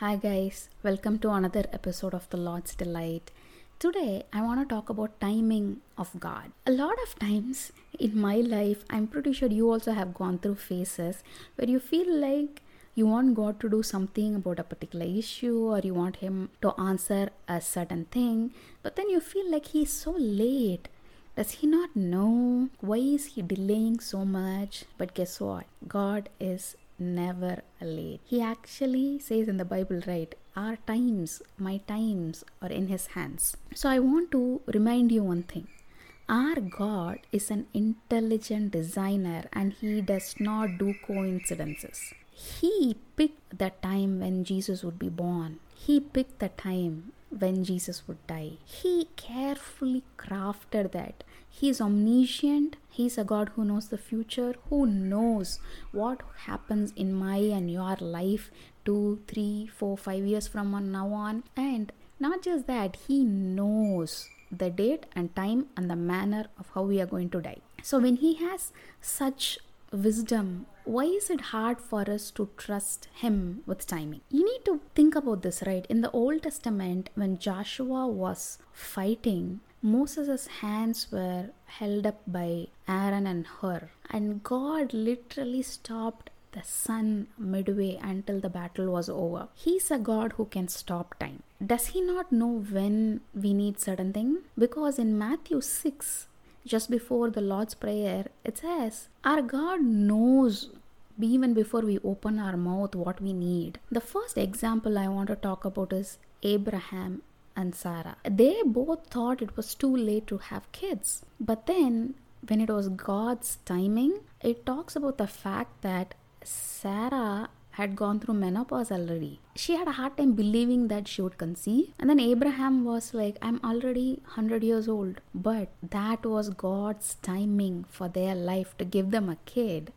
Hi, guys, welcome to another episode of The Lord's Delight. Today, I want to talk about timing of God. A lot of times in my life, I'm pretty sure you also have gone through phases where you feel like you want God to do something about a particular issue or you want Him to answer a certain thing, but then you feel like He's so late. Does He not know? Why is He delaying so much? But guess what? God is never late. He actually says in the Bible, right? Our times, my times are in His hands. So I want to remind you one thing. Our God is an intelligent designer and He does not do coincidences. He picked the time when Jesus would be born, He picked the time when Jesus would die. He carefully crafted that. He is omniscient. He's a God who knows the future, who knows what happens in my and your life two, three, four, five years from now on. And not just that, He knows the date and time and the manner of how we are going to die. So when He has such wisdom, why is it hard for us to trust Him with timing? You need to think about this, right? In the Old Testament, when Joshua was fighting, Moses' hands were held up by Aaron and Hur, and God literally stopped the sun midway until the battle was over. He's a God who can stop time. Does he not know when we need certain thing? Because in Matthew 6, just before the Lord's Prayer, it says, Our God knows even before we open our mouth what we need. The first example I want to talk about is Abraham and Sarah. They both thought it was too late to have kids. But then, when it was God's timing, it talks about the fact that Sarah had gone through menopause already. She had a hard time believing that she would conceive. And then Abraham was like, I'm already 100 years old. But that was God's timing for their life to give them a kid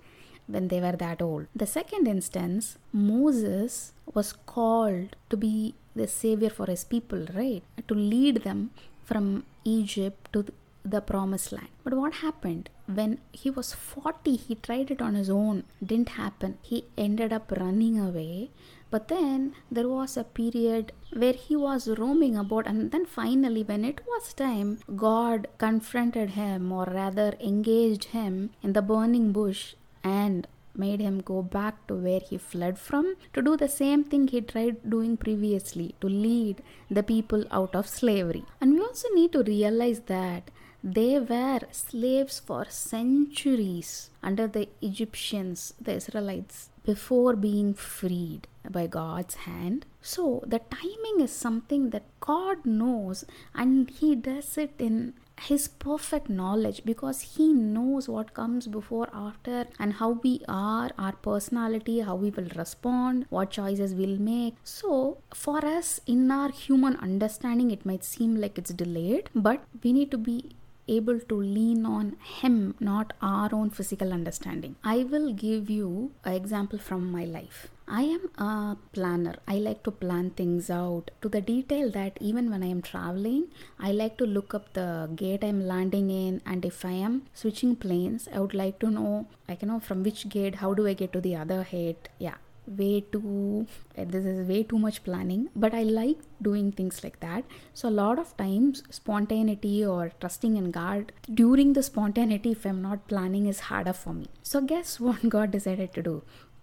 when they were that old. The second instance, Moses was called to be the savior for his people, right? To lead them from Egypt to the promised land. But what happened? When he was 40, he tried it on his own. Didn't happen. He ended up running away. But then there was a period where he was roaming about, and then finally, when it was time, God confronted him, or rather engaged him in the burning bush and made him go back to where he fled from to do the same thing he tried doing previously to lead the people out of slavery. And we also need to realize that they were slaves for centuries under the Egyptians, the Israelites, before being freed by God's hand. So the timing is something that God knows and He does it in his perfect knowledge because he knows what comes before after and how we are our personality how we will respond what choices we'll make. So for us in our human understanding it might seem like it's delayed but we need to be able to lean on him not our own physical understanding. I will give you an example from my life I am a planner. I like to plan things out to the detail that even when I am traveling, I like to look up the gate I'm landing in, and if I am switching planes, I would like to know, like, you know, from which gate, how do I get to the other gate? Yeah, way too eh, this is way too much planning but i like doing things like that so a lot of times spontaneity or trusting in god during the spontaneity if i'm not planning is harder for me so guess what god decided to do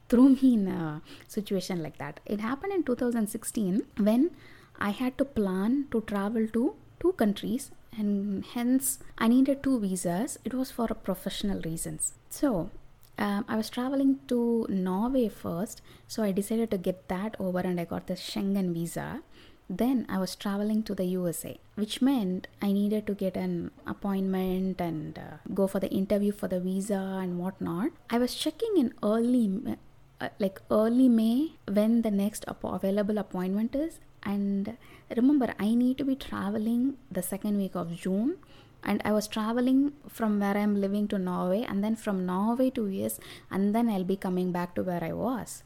threw me in a situation like that. It happened in 2016 when I had to plan to travel to two countries and hence I needed two visas. It was for professional reasons. So um, I was traveling to Norway first, so I decided to get that over and I got the Schengen visa. Then I was traveling to the USA, which meant I needed to get an appointment and uh, go for the interview for the visa and whatnot. I was checking in early uh, like early May when the next available appointment is. And remember, I need to be traveling the second week of June and I was traveling from where I'm living to Norway and then from Norway to US and then I'll be coming back to where I was.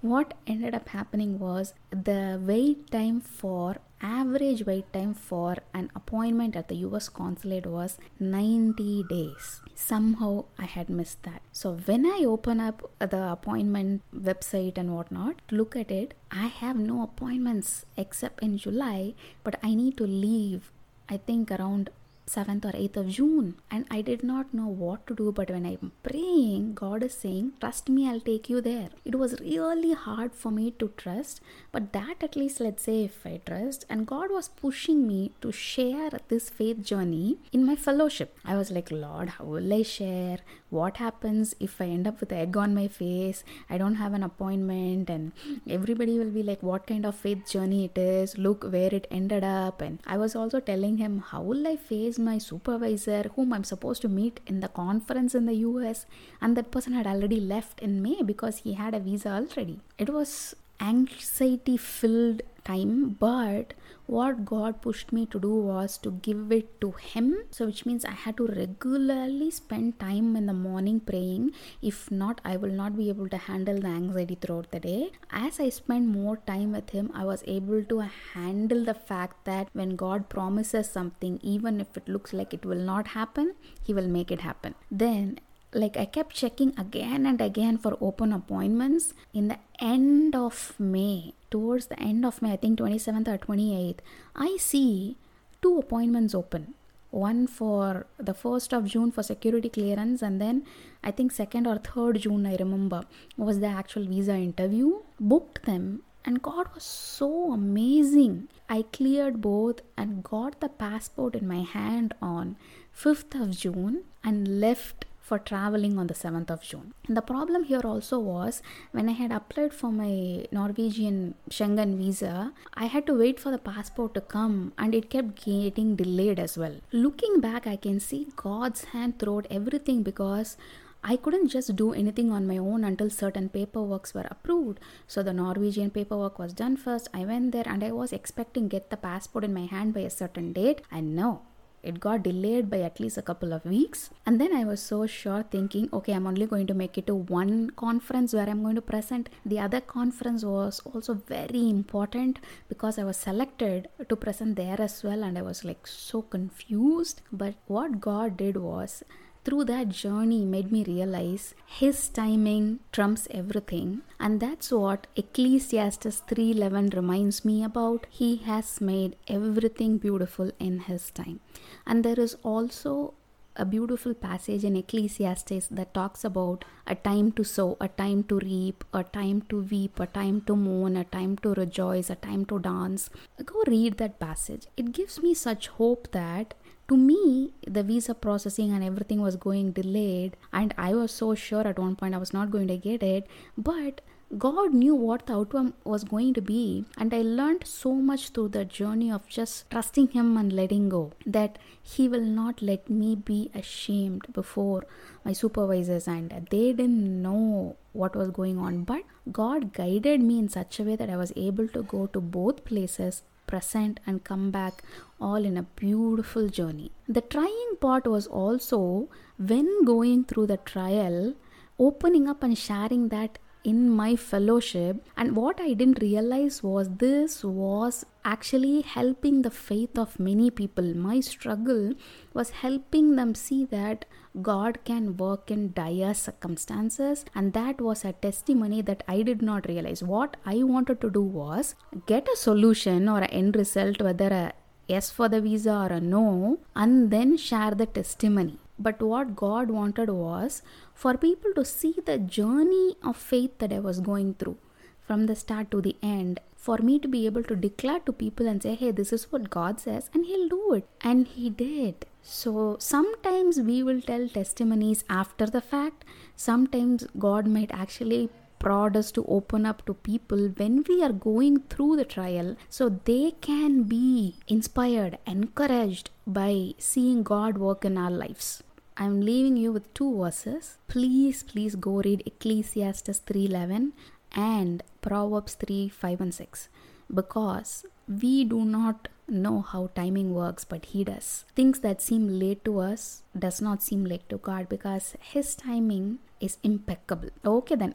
What ended up happening was the wait time for average wait time for an appointment at the US consulate was 90 days. Somehow I had missed that. So when I open up the appointment website and whatnot, look at it, I have no appointments except in July, but I need to leave I think around 7th or 8th of June. And I did not know what to do. But when I'm praying, God is saying, Trust me, I'll take you there. It was really hard for me to trust. But that at least, let's say, if I trust. And God was pushing me to share this faith journey in my fellowship. I was like, Lord, how will I share? What happens if I end up with egg on my face? I don't have an appointment. And everybody will be like, What kind of faith journey it is? Look where it ended up. And I was also telling him, How will I face is my supervisor whom I'm supposed to meet in the conference in the US and that person had already left in May because he had a visa already. It was anxiety filled time, but what God pushed me to do was to give it to Him. So, which means I had to regularly spend time in the morning praying. If not, I will not be able to handle the anxiety throughout the day. As I spent more time with Him, I was able to handle the fact that when God promises something, even if it looks like it will not happen, He will make it happen. Then like I kept checking again and again for open appointments in the end of May, towards the end of May, I think 27th or 28th, I see two appointments open. One for the 1st of June for security clearance, and then I think 2nd or 3rd June, I remember, was the actual visa interview. Booked them, and God was so amazing. I cleared both and got the passport in my hand on 5th of June and left for traveling on the 7th of June. And the problem here also was when I had applied for my Norwegian Schengen visa, I had to wait for the passport to come and it kept getting delayed as well. Looking back, I can see God's hand throughout everything because I couldn't just do anything on my own until certain paperworks were approved. So the Norwegian paperwork was done first. I went there and I was expecting get the passport in my hand by a certain date. And no, it got delayed by at least a couple of weeks. And then I was so sure thinking, okay, I'm only going to make it to one conference where I'm going to present. The other conference was also very important because I was selected to present there as well. And I was like so confused. But what God did was, through that journey made me realize his timing trumps everything and that's what ecclesiastes 3:11 reminds me about he has made everything beautiful in his time and there is also a beautiful passage in Ecclesiastes that talks about a time to sow, a time to reap, a time to weep, a time to mourn, a time to rejoice, a time to dance. Go read that passage. It gives me such hope that to me the visa processing and everything was going delayed and i was so sure at one point i was not going to get it but God knew what the outcome was going to be, and I learned so much through the journey of just trusting Him and letting go that He will not let me be ashamed before my supervisors, and they didn't know what was going on. But God guided me in such a way that I was able to go to both places present and come back all in a beautiful journey. The trying part was also when going through the trial, opening up and sharing that in my fellowship. And what I didn't realize was this was actually helping the faith of many people. My struggle was helping them see that God can work in dire circumstances, and that was a testimony that I did not realize. What I wanted to do was get a solution or an end result, whether a yes for the visa or a no, and then share the testimony. But what God wanted was for people to see the journey of faith that I was going through from the start to the end for me to be able to declare to people and say, hey, this is what God says, and He'll do it. And He did. So sometimes we will tell testimonies after the fact, sometimes God might actually prod us to open up to people when we are going through the trial. So they can be inspired, encouraged by seeing God work in our lives. I'm leaving you with two verses. Please, please go read Ecclesiastes 3:11 and Proverbs 3 5 and 6 because we do not know how timing works but he does. Things that seem late to us does not seem late to god because his timing is impeccable. Okay then